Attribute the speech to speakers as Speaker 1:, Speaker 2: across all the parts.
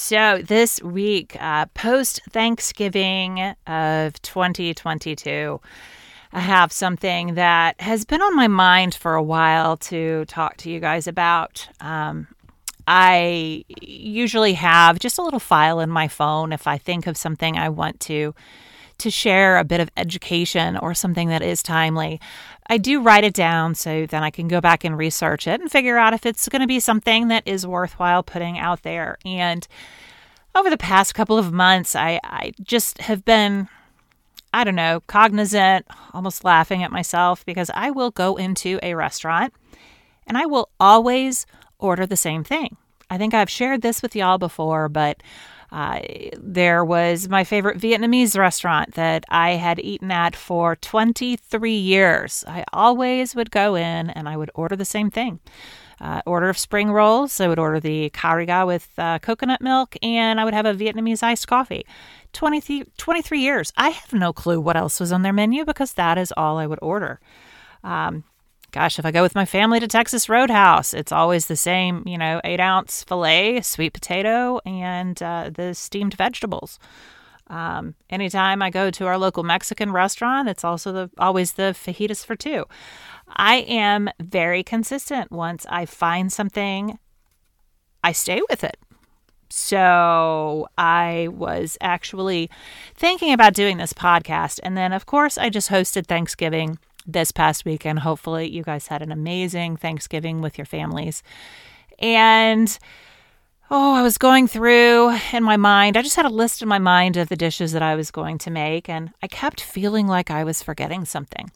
Speaker 1: So, this week, uh, post Thanksgiving of 2022, I have something that has been on my mind for a while to talk to you guys about. Um, I usually have just a little file in my phone if I think of something I want to to share a bit of education or something that is timely. I do write it down so then I can go back and research it and figure out if it's going to be something that is worthwhile putting out there. And over the past couple of months, I, I just have been, I don't know, cognizant, almost laughing at myself because I will go into a restaurant and I will always order the same thing. I think I've shared this with y'all before, but uh, there was my favorite Vietnamese restaurant that I had eaten at for 23 years. I always would go in and I would order the same thing. Uh, order of spring rolls. I would order the cariga with uh, coconut milk, and I would have a Vietnamese iced coffee. 20, 23 years. I have no clue what else was on their menu because that is all I would order. Um, gosh, if I go with my family to Texas Roadhouse, it's always the same, you know, eight ounce filet, sweet potato, and uh, the steamed vegetables. Um, anytime I go to our local Mexican restaurant, it's also the always the fajitas for two. I am very consistent. Once I find something, I stay with it. So I was actually thinking about doing this podcast. And then, of course, I just hosted Thanksgiving this past weekend. Hopefully, you guys had an amazing Thanksgiving with your families. And oh, I was going through in my mind, I just had a list in my mind of the dishes that I was going to make, and I kept feeling like I was forgetting something.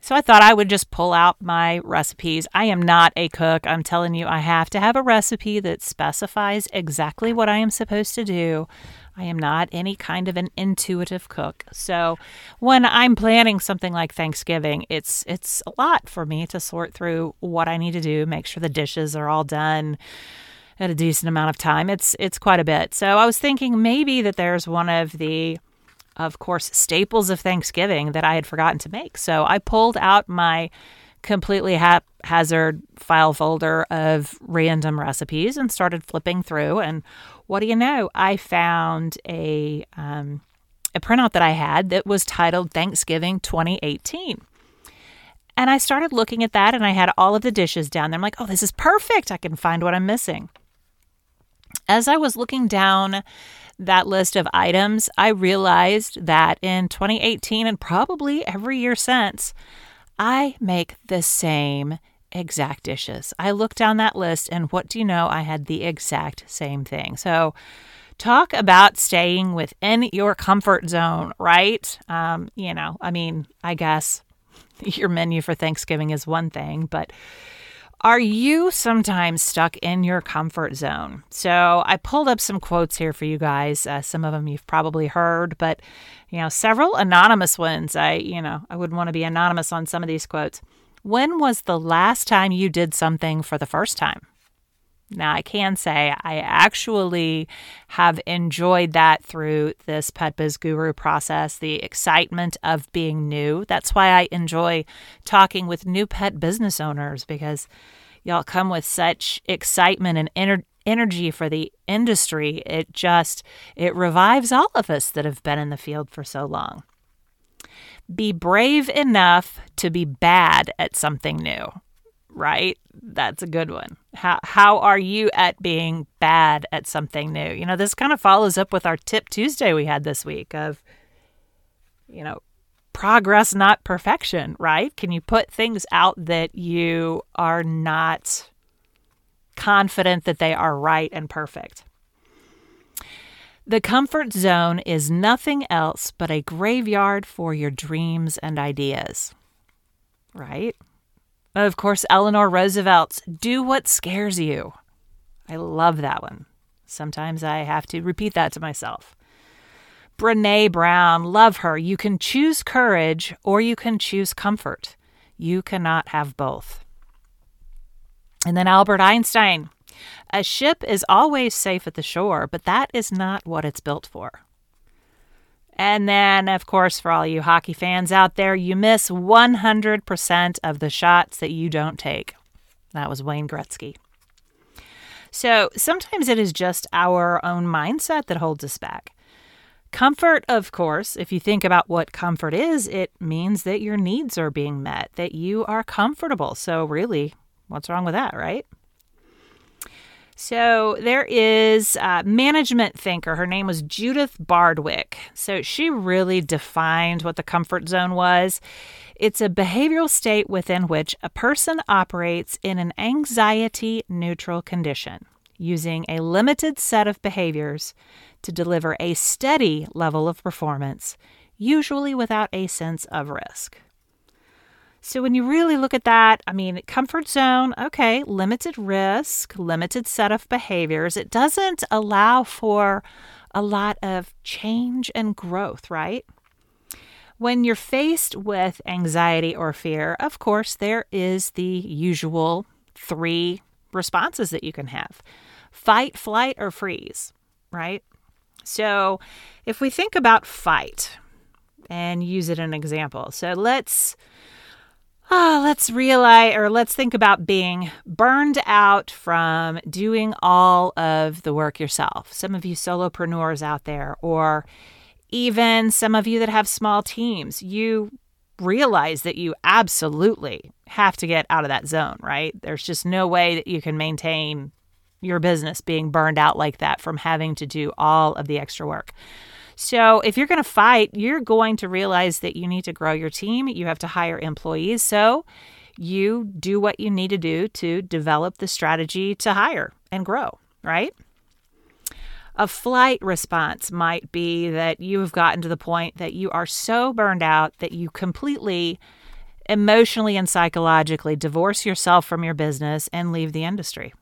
Speaker 1: So I thought I would just pull out my recipes. I am not a cook. I'm telling you, I have to have a recipe that specifies exactly what I am supposed to do. I am not any kind of an intuitive cook. So when I'm planning something like Thanksgiving, it's it's a lot for me to sort through what I need to do, make sure the dishes are all done at a decent amount of time. It's it's quite a bit. So I was thinking maybe that there's one of the of course staples of Thanksgiving that I had forgotten to make. So I pulled out my completely haphazard file folder of random recipes and started flipping through and what do you know? I found a um, a printout that I had that was titled Thanksgiving 2018. And I started looking at that and I had all of the dishes down there. I'm like, oh, this is perfect. I can find what I'm missing. As I was looking down that list of items, I realized that in 2018 and probably every year since, I make the same exact dishes. I looked down that list, and what do you know? I had the exact same thing. So, talk about staying within your comfort zone, right? Um, you know, I mean, I guess your menu for Thanksgiving is one thing, but are you sometimes stuck in your comfort zone? So I pulled up some quotes here for you guys. Uh, some of them you've probably heard, but you know, several anonymous ones. I, you know, I wouldn't want to be anonymous on some of these quotes. When was the last time you did something for the first time? Now, I can say I actually have enjoyed that through this Pet Biz Guru process, the excitement of being new. That's why I enjoy talking with new pet business owners because y'all come with such excitement and ener- energy for the industry. It just it revives all of us that have been in the field for so long. Be brave enough to be bad at something new right? That's a good one. How how are you at being bad at something new? You know, this kind of follows up with our tip Tuesday we had this week of you know, progress not perfection, right? Can you put things out that you are not confident that they are right and perfect? The comfort zone is nothing else but a graveyard for your dreams and ideas. Right? Of course, Eleanor Roosevelt's Do What Scares You. I love that one. Sometimes I have to repeat that to myself. Brene Brown, love her. You can choose courage or you can choose comfort. You cannot have both. And then Albert Einstein. A ship is always safe at the shore, but that is not what it's built for. And then, of course, for all you hockey fans out there, you miss 100% of the shots that you don't take. That was Wayne Gretzky. So sometimes it is just our own mindset that holds us back. Comfort, of course, if you think about what comfort is, it means that your needs are being met, that you are comfortable. So, really, what's wrong with that, right? So there is a management thinker. Her name was Judith Bardwick. So she really defined what the comfort zone was. It's a behavioral state within which a person operates in an anxiety neutral condition, using a limited set of behaviors to deliver a steady level of performance, usually without a sense of risk. So when you really look at that, I mean, comfort zone, okay, limited risk, limited set of behaviors. It doesn't allow for a lot of change and growth, right? When you're faced with anxiety or fear, of course, there is the usual three responses that you can have fight, flight, or freeze, right? So if we think about fight and use it an example, so let's Ah, let's realize or let's think about being burned out from doing all of the work yourself. Some of you solopreneurs out there, or even some of you that have small teams, you realize that you absolutely have to get out of that zone, right? There's just no way that you can maintain your business being burned out like that from having to do all of the extra work. So, if you're going to fight, you're going to realize that you need to grow your team. You have to hire employees. So, you do what you need to do to develop the strategy to hire and grow, right? A flight response might be that you have gotten to the point that you are so burned out that you completely emotionally and psychologically divorce yourself from your business and leave the industry.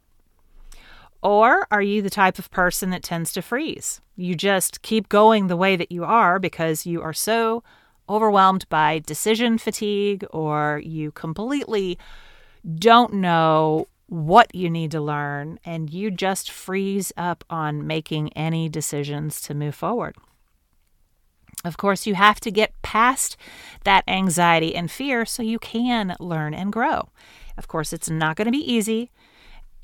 Speaker 1: Or are you the type of person that tends to freeze? You just keep going the way that you are because you are so overwhelmed by decision fatigue or you completely don't know what you need to learn and you just freeze up on making any decisions to move forward. Of course, you have to get past that anxiety and fear so you can learn and grow. Of course, it's not going to be easy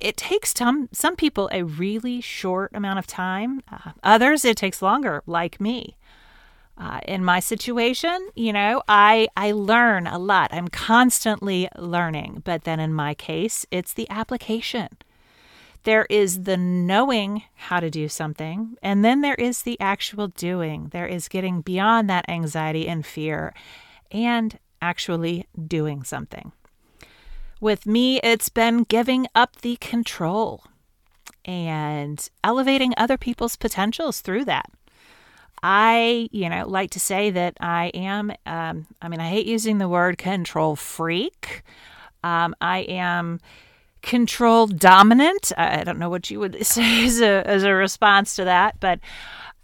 Speaker 1: it takes some some people a really short amount of time. Uh, others it takes longer, like me. Uh, in my situation, you know, I I learn a lot. I'm constantly learning, but then in my case, it's the application. There is the knowing how to do something, and then there is the actual doing. There is getting beyond that anxiety and fear and actually doing something. With me, it's been giving up the control and elevating other people's potentials through that. I, you know, like to say that I am, um, I mean, I hate using the word control freak. Um, I am control dominant. I don't know what you would say as a, as a response to that, but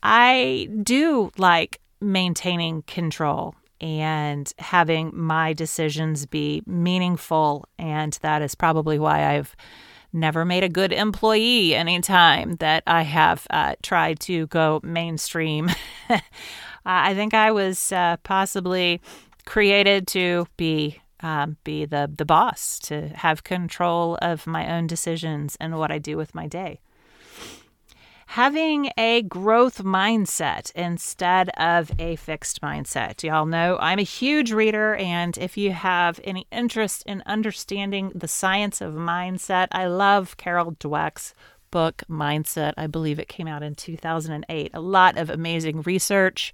Speaker 1: I do like maintaining control and having my decisions be meaningful. And that is probably why I've never made a good employee anytime that I have uh, tried to go mainstream. I think I was uh, possibly created to be um, be the the boss, to have control of my own decisions and what I do with my day having a growth mindset instead of a fixed mindset. Y'all know I'm a huge reader, and if you have any interest in understanding the science of mindset, I love Carol Dweck's book, Mindset. I believe it came out in 2008. A lot of amazing research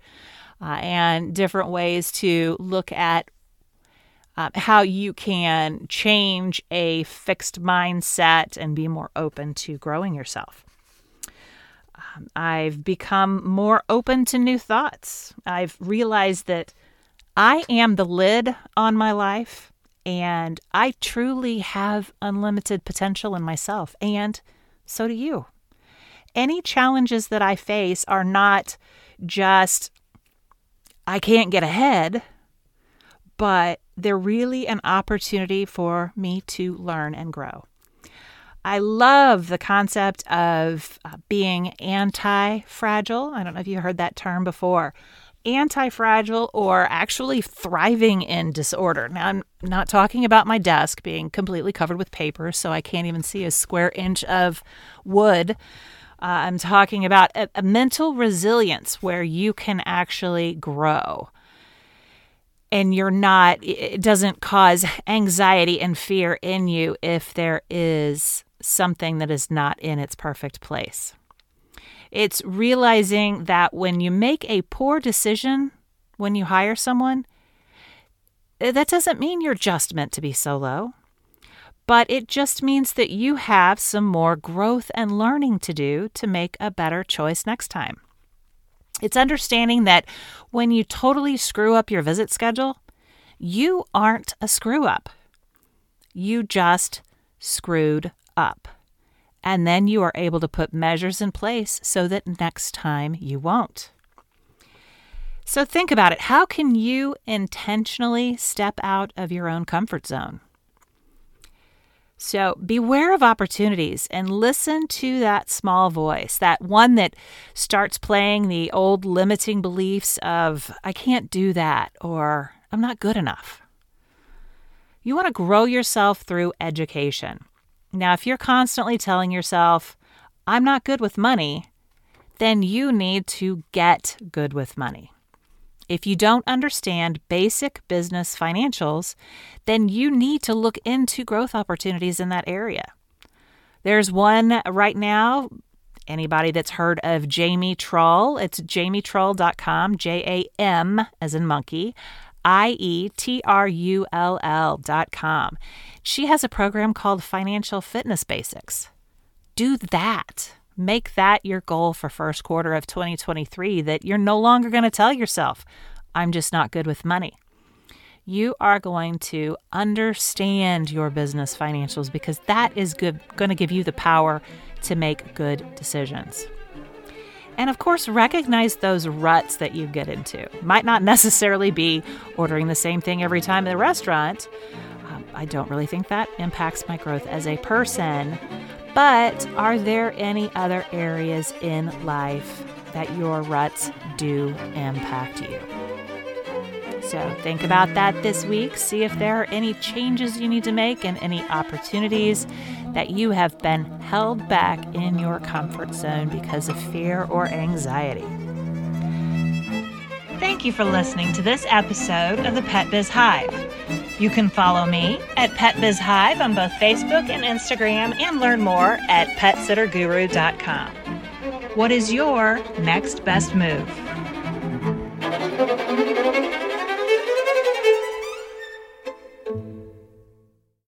Speaker 1: uh, and different ways to look at uh, how you can change a fixed mindset and be more open to growing yourself. Um, I've become more open to new thoughts. I've realized that I am the lid on my life and I truly have unlimited potential in myself, and so do you. any challenges that I face are not just, I can't get ahead, but they're really an opportunity for me to learn and grow. I love the concept of uh, being anti fragile. I don't know if you heard that term before. Anti fragile or actually thriving in disorder. Now, I'm not talking about my desk being completely covered with paper, so I can't even see a square inch of wood. Uh, I'm talking about a, a mental resilience where you can actually grow and you're not, it doesn't cause anxiety and fear in you if there is something that is not in its perfect place. It's realizing that when you make a poor decision when you hire someone, eh, that doesn't mean you're just meant to be solo, but it just means that you have some more growth and learning to do to make a better choice next time. It's understanding that when you totally screw up your visit schedule, you aren't a screw up. You just screwed up. And then you are able to put measures in place so that next time you won't. So think about it. How can you intentionally step out of your own comfort zone? So beware of opportunities and listen to that small voice, that one that starts playing the old limiting beliefs of, I can't do that, or I'm not good enough. You want to grow yourself through education. Now, if you're constantly telling yourself, I'm not good with money, then you need to get good with money. If you don't understand basic business financials, then you need to look into growth opportunities in that area. There's one right now. Anybody that's heard of Jamie Trull, it's jamietrull.com, J A M as in monkey, I E T R U L L dot com. She has a program called Financial Fitness Basics. Do that. Make that your goal for first quarter of 2023 that you're no longer going to tell yourself, I'm just not good with money. You are going to understand your business financials because that is good going to give you the power to make good decisions. And of course, recognize those ruts that you get into. Might not necessarily be ordering the same thing every time at the restaurant. Um, I don't really think that impacts my growth as a person. But are there any other areas in life that your ruts do impact you? So think about that this week. See if there are any changes you need to make and any opportunities that you have been held back in your comfort zone because of fear or anxiety. Thank you for listening to this episode of the Pet Biz Hive. You can follow me at Pet Biz Hive on both Facebook and Instagram and learn more at petsitterguru.com. What is your next best move?